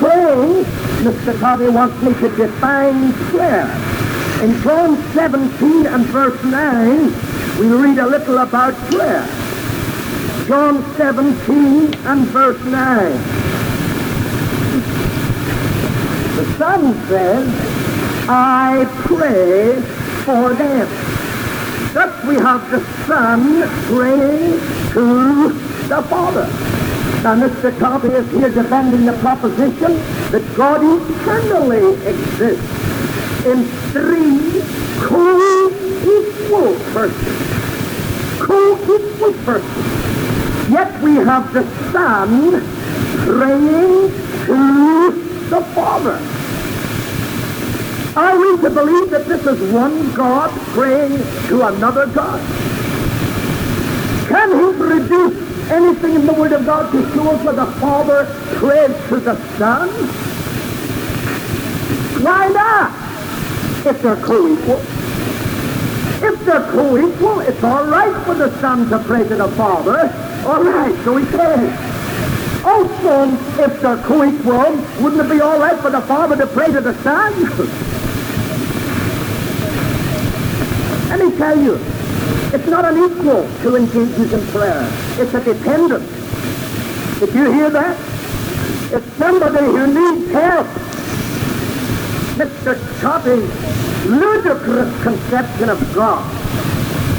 praying, Mr. Toddy wants me to define prayer. In John 17 and verse 9, we read a little about prayer. John 17 and verse 9. The Son says, I pray for them. Thus we have the Son praying to the Father. Now, Mr. Toddy is here defending the proposition that God eternally exists in three co-equal persons. Co-equal persons. Yet we have the Son praying to the Father. Are we to believe that this is one God praying to another God? Can he produce anything in the Word of God to show us where the Father prays to the Son? Why not? If they're co-equal. If they're co-equal, it's all right for the Son to pray to the Father. All right, so he prays. Also, if they're co-equal, wouldn't it be all right for the Father to pray to the Son? Let me tell you, it's not an equal to engages in prayer. It's a dependent. Did you hear that? It's somebody who needs help. Mr. Toddy's ludicrous conception of God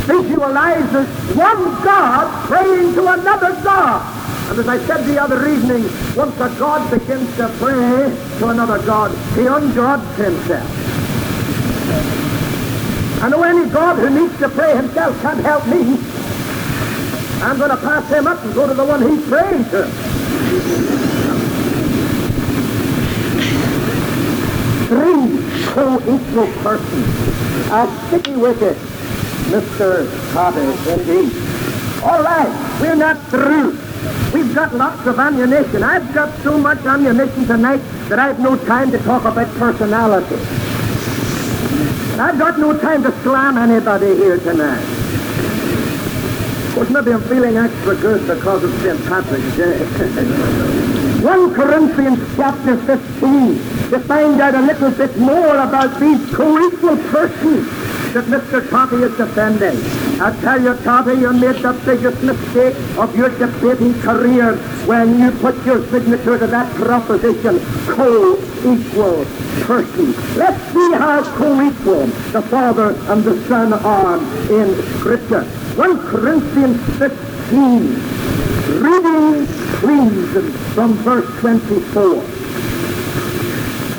visualizes one God praying to another God. And as I said the other evening, once a God begins to pray to another God, he ungods himself. I know any God who needs to pray himself can't help me. I'm going to pass him up and go to the one he's praying to. Three co-equal persons. I'll stick you with it, Mr. Toddy, indeed. All right, we're not through. We've got lots of ammunition. I've got so much ammunition tonight that I've no time to talk about personality. I've got no time to slam anybody here tonight. Of course, maybe I'm feeling extra good because of St. Patrick's Day. 1 Corinthians chapter 15 to find out a little bit more about these co-equal persons that Mr. Toddy is defending. I tell you, Toddy, you made the biggest mistake of your debating career when you put your signature to that proposition, co-equal person. Let's see how co-equal the Father and the Son are in Scripture. 1 Corinthians 15, reading please from verse 24.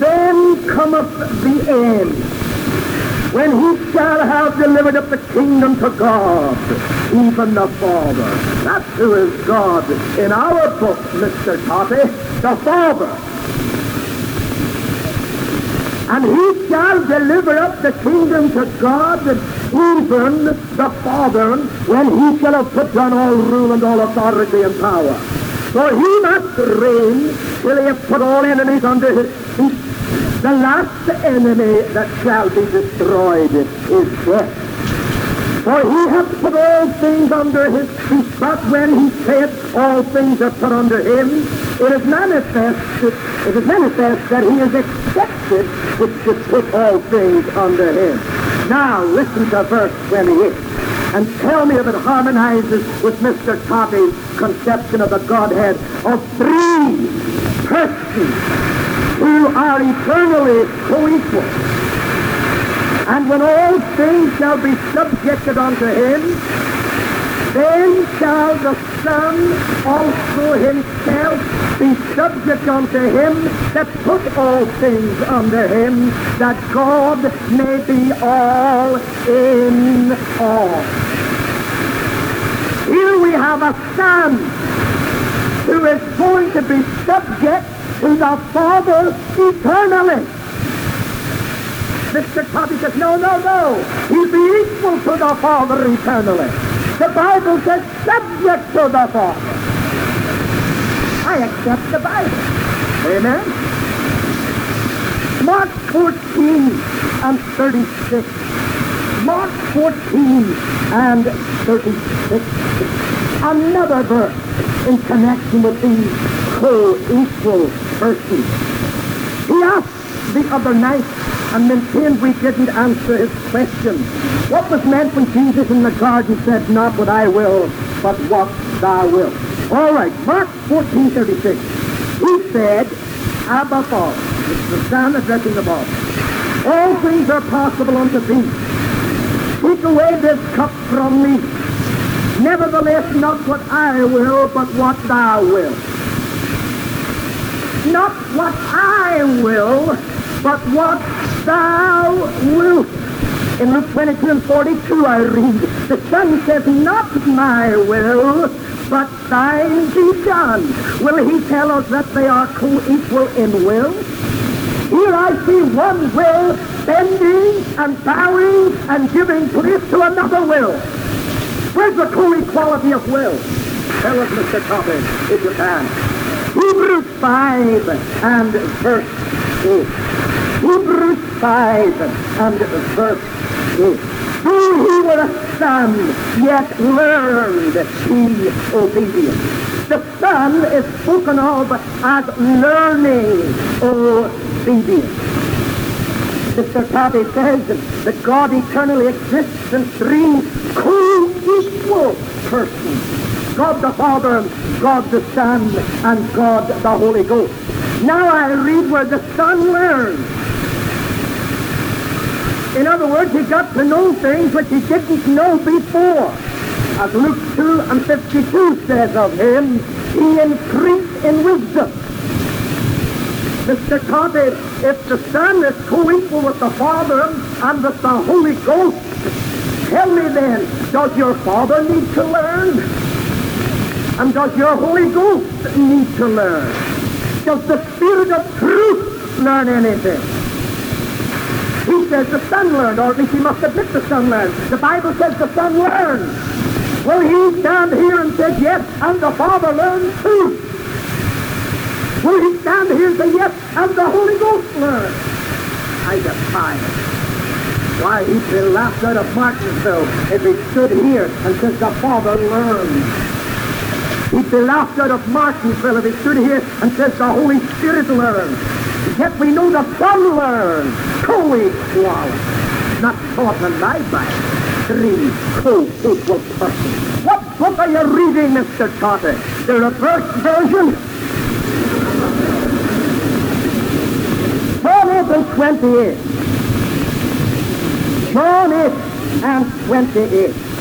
Then cometh the end when he shall have delivered up the kingdom to God, even the Father. That's who is God in our book, Mr. Toddy, the Father. And he shall deliver up the kingdom to God, even the Father, when he shall have put down all rule and all authority and power. For he must reign till he have put all enemies under his feet. The last enemy that shall be destroyed is death. For he hath put all things under his feet, but when he saith all things are put under him, it is manifest, it is manifest that he is expected which should put all things under him. Now listen to verse 28 and tell me if it harmonizes with Mr. Toddy's conception of the Godhead of three persons who are eternally co-equal. And when all things shall be subjected unto him, then shall the Son also himself be subject unto him that put all things under him, that God may be all in all. Here we have a Son who is going to be subject to the Father eternally. Mr. Toddy says, no, no, no. He'll be equal to the Father eternally. The Bible says subject to the Father. I accept the Bible. Amen. Mark 14 and 36. Mark 14 and 36. Another verse in connection with these co-equal persons. He asked the other night and maintained we didn't answer his question. What was meant when Jesus in the garden said, not what I will, but what thou wilt? All right, Mark 14, 36. He said, Abba Father, it's the Son addressing the Father. All things are possible unto thee. Take away this cup from me. Nevertheless, not what I will, but what thou wilt. Not what I will, but what thou wilt. In Luke 22 and 42 I read, the Son says, not my will, but thine be done. Will he tell us that they are co-equal in will? Here I see one will bending and bowing and giving place to another will. Where's the co-equality of will? Tell us, Mr. Coffin, if you can. Hebrews 5 and verse 8. Hebrews 5 and verse 8. Though he were a son, yet learned he obedience. The son is spoken of as learning obedience. Mr. Toddy says that God eternally exists in three co-equal persons. God the Father, God the Son, and God the Holy Ghost. Now I read where the Son learns. In other words, he got to know things which he didn't know before. As Luke 2 and 52 says of him, he increased in wisdom. Mr. Cottage, if the Son is co-equal with the Father and with the Holy Ghost, tell me then, does your Father need to learn? And does your Holy Ghost need to learn? Does the Spirit of truth learn anything? He says the Son learned, or at least he must admit the Son learned. The Bible says the Son learned. Will he stand here and say yes, and the Father learned too? Will he stand here and say yes, and the Holy Ghost learned? I defy it. Why, he'd be laughed out of Martinsville if he stood here and said the Father learned. He'd be laughed out of Martinsville if he stood here and says the Holy Spirit learned. Yet we know the Son learned. Co-equality. Not taught in my Bible three co-equal persons. What book are you reading, Mr. Carter? The reverse version? John 8 and 28. John 8 and 28.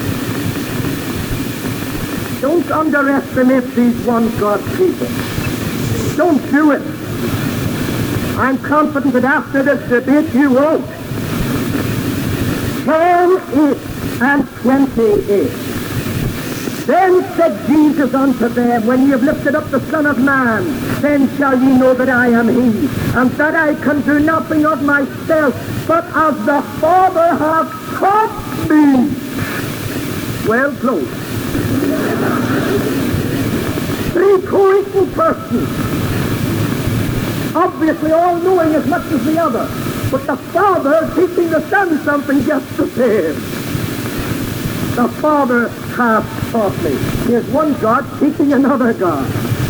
Don't underestimate these one God people. Don't do it. I'm confident that after this debate you won't. John 8 and 28. Then said Jesus unto them, When ye have lifted up the Son of Man, then shall ye know that I am he, and that I can do nothing of myself, but as the Father hath taught me. Well close. Three co-equal persons. Obviously all knowing as much as the other. But the Father teaching the Son something just the same the Father hath taught me. Here's one God teaching another God.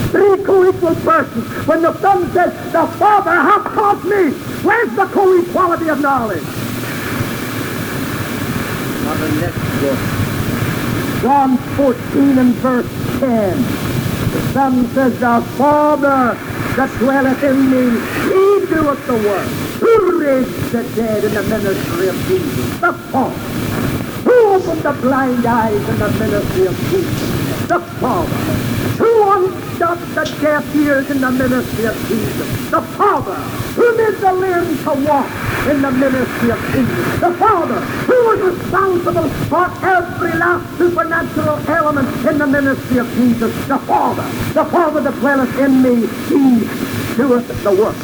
Three co-equal persons. When the Son says, the Father hath taught me, where's the co-equality of knowledge? Now the next book. John 14 and verse 10. The Son says, the Father that dwelleth in me, he doeth the work. Who raised the dead in the ministry of Jesus? The Father. Who opened the blind eyes in the ministry of Jesus? The Father. Who unstopped the deaf ears in the ministry of Jesus? The Father. Who made the lame to walk in the ministry of Jesus? The Father. Who was responsible for every last supernatural element in the ministry of Jesus? The Father. The Father that dwelleth in me, he doeth the work.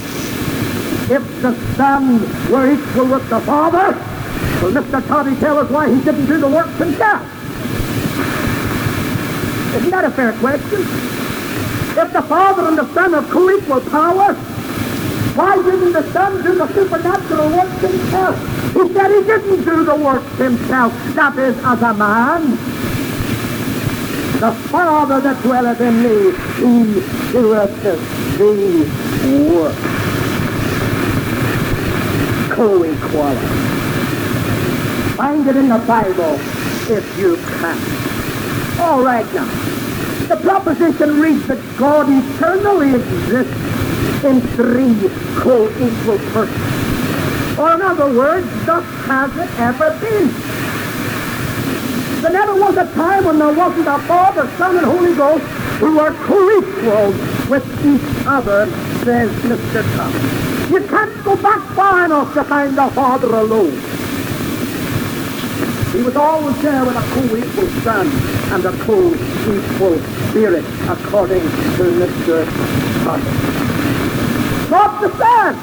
If the Son were equal with the Father, Will Mr. Toddy tell us why he didn't do the work himself? Isn't that a fair question? If the Father and the Son are co-equal power, why didn't the Son do the supernatural work himself? He said he didn't do the work himself. That is, as a man. The Father that dwelleth in me, he doeth the work. Co-equality. Find it in the Bible if you can. All right now. The proposition reads that God eternally exists in three co-equal persons. Or in other words, thus has it ever been. There never was a time when there wasn't a Father, Son, and Holy Ghost who were co-equal with each other, says Mr. Thomas. You can't go back far enough to find the Father alone. He was always there with a co-equal son and a co-equal spirit, according to Mr. Toddy. Not the son!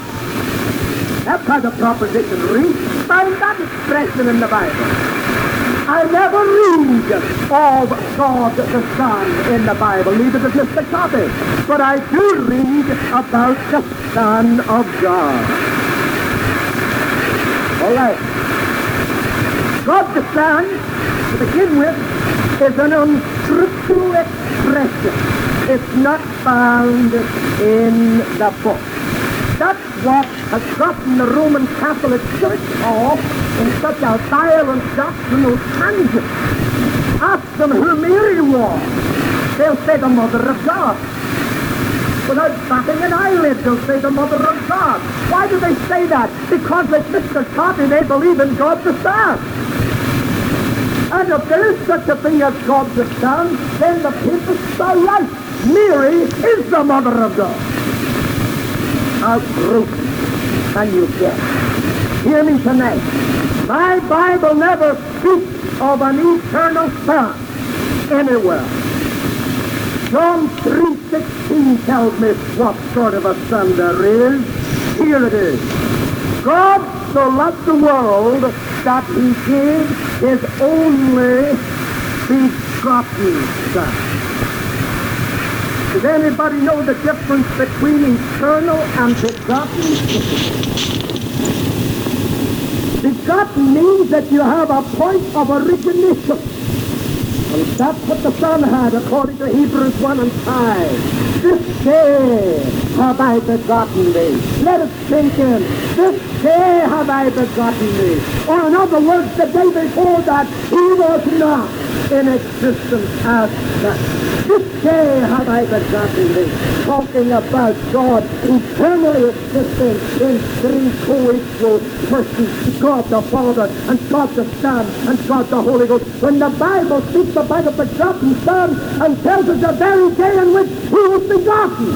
That's how the proposition reads. Find that expression in the Bible. I never read of God the Son in the Bible, neither does Mr. Toddy. But I do read about the Son of God. All right. God the Son, to begin with, is an unscriptural expression. It's not found in the book. That's what has gotten the Roman Catholic Church off in such a violent doctrinal tangent. Ask them who Mary was. They'll say the Mother of God. without batting an eyelid. They'll say the Mother of God. Why do they say that? Because like Mr. Toddy, they believe in God the Son. And if there is such a thing as God the Son, then the papists are right. Mary is the Mother of God. How brutal can you get? Hear me tonight. My Bible never speaks of an eternal Son anywhere. John 3.16 tells me what sort of a son there is. Here it is. God so loved the world that he gave his only begotten Son. Does anybody know the difference between eternal and begotten? Begotten means that you have a point of origination. And that's what the Son had according to Hebrews 1 and 5. This day have I begotten thee. Let it sink in. This day have I begotten thee. Or in other words, the day before that, he was not in existence as that. This day have I begotten thee. Talking about God eternally existing in three co-equal persons. God the Father and God the Son and God the Holy Ghost. When the Bible speaks about a begotten Son and tells us the very day in which he was begotten.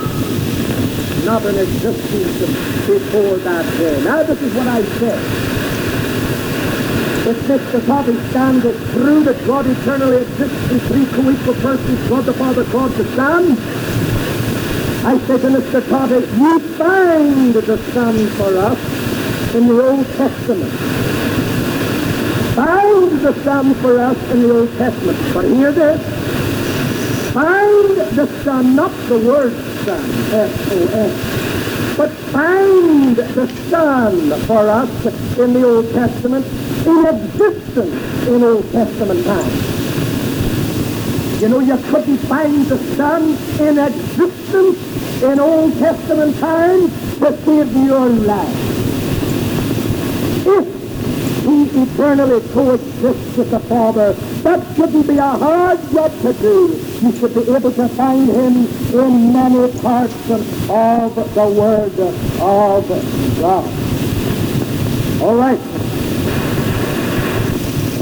Not in existence before that day. Now this is what I said. If Mr. Toddy stands is true that God eternally exists in three co-equal persons, God the Father, God the Son, I say to Mr. Toddy, you find the Son for us in the Old Testament. Find the Son for us in the Old Testament. But hear this. Find the Son, not the word Son, S-O-N, but find the Son for us in the Old Testament in existence in Old Testament times. You know, you couldn't find the Son in existence in Old Testament times to save your life. If he eternally coexists with the Father, that shouldn't be a hard job to do. You should be able to find him in many parts of the Word of God. All right.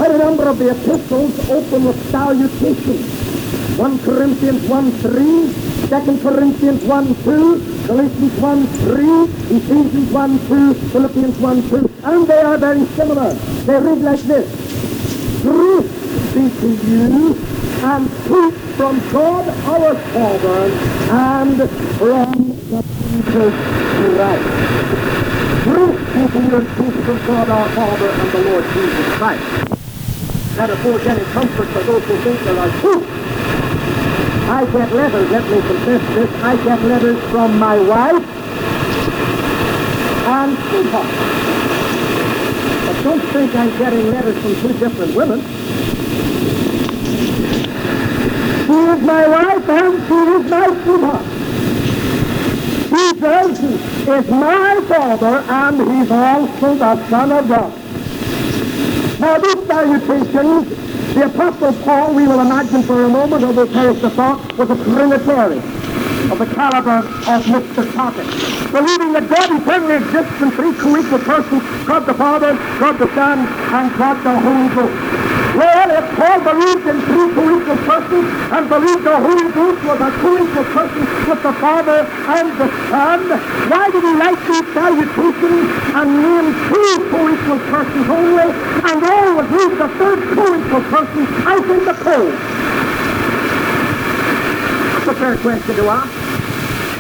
Quite a number of the epistles open with salutations. 1 Corinthians 1 3, 2 Corinthians 1 2, Galatians 1 3, Ephesians 1 2, Philippians 1 2, and they are very similar. They read like this. Grace be to you and peace from God our Father and from the Jesus Christ. Grace be to you and peace from God our Father and the Lord Jesus Christ. That affords any comfort for those who think there are two. I get letters, let me confess this, I get letters from my wife and sweetheart. But don't think I'm getting letters from two different women. She is my wife and she is my sweetheart. Jesus is my Father and he's also the Son of God. Now these salutations, the Apostle Paul, we will imagine for a moment, we'll perish the thought, was a Trinitarian of the caliber of Mr. Toppin, believing that God eternally exists in three co-equal persons, God the Father, God the Son, and God the Holy Ghost. Well, if Paul believed in three co-equal persons and believed the Holy Ghost was a co-equal person with the Father and the Son, why did he write these salutations and name two co-equal persons only and always leave the third co-equal person out in the cold? That's a fair question to ask.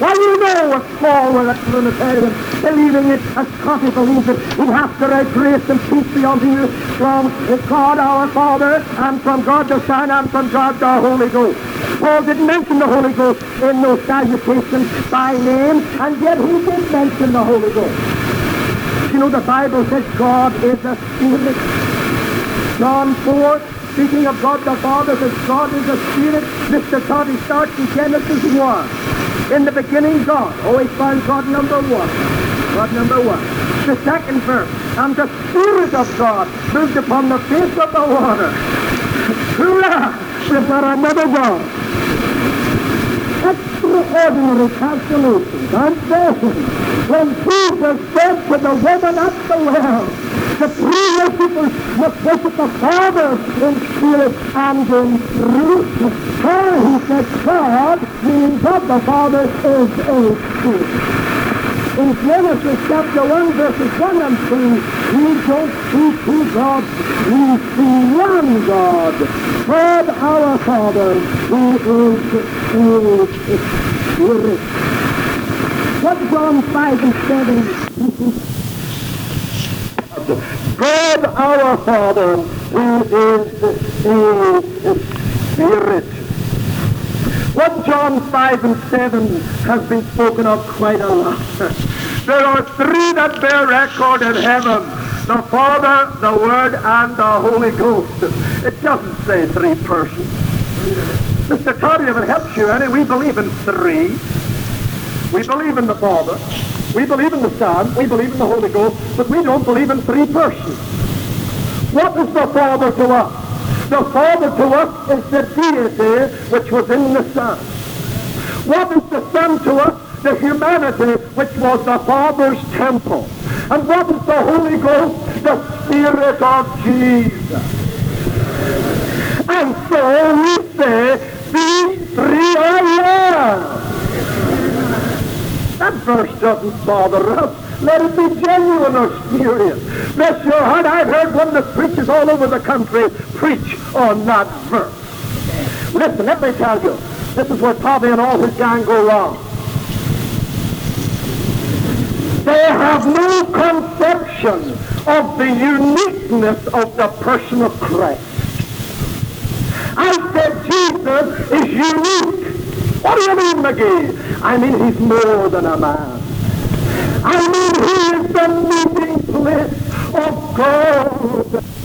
Why you know if Paul were a Trinitarian, believing it as Scotty believes it, he'd have to write grace and peace be unto you from God our Father, and from God the Son, and from God the Holy Ghost. Paul didn't mention the Holy Ghost in those salutations by name, and yet he did mention the Holy Ghost. You know, the Bible says God is a spirit. John 4, speaking of God the Father, says God is a spirit. Mr. Toddy starts in Genesis 1. In the beginning, God. Always find God number one. God number one. The second verse. And the Spirit of God moved upon the face of the water. Hurrah! We've got another God. Extraordinary calculations. And then, when Jesus said to the woman at the well, the three worshippers must worship the Father in spirit and in truth. For he said, God, meaning God the Father, is a spirit. In Genesis chapter 1, verses 1 and 2, we don't see two gods, we see one God. God our Father, who is a Spirit. What John 5 and 7 God our Father, who is a Spirit. What John 5 and 7 has been spoken of quite a lot. There are three that bear record in heaven. The Father, the Word, and the Holy Ghost. It doesn't say three persons. Mr. Toddy, if it helps you any, we believe in three. We believe in the Father. We believe in the Son. We believe in the Holy Ghost. But we don't believe in three persons. What is the Father to us? The Father to us is the deity which was in the Son. What is the Son to us? The humanity which was the Father's temple. And what is the Holy Ghost? The Spirit of Jesus. And so we say, these three are one. That verse doesn't bother us. Let it be genuine or spurious. Bless your heart, I've heard one that preaches all over the country preach on that verse. Listen, let me tell you, this is where Tommy and all his gang go wrong. They have no conception of the uniqueness of the person of Christ. I said Jesus is unique. I mean he's more than a man. I mean, he is the meeting place of God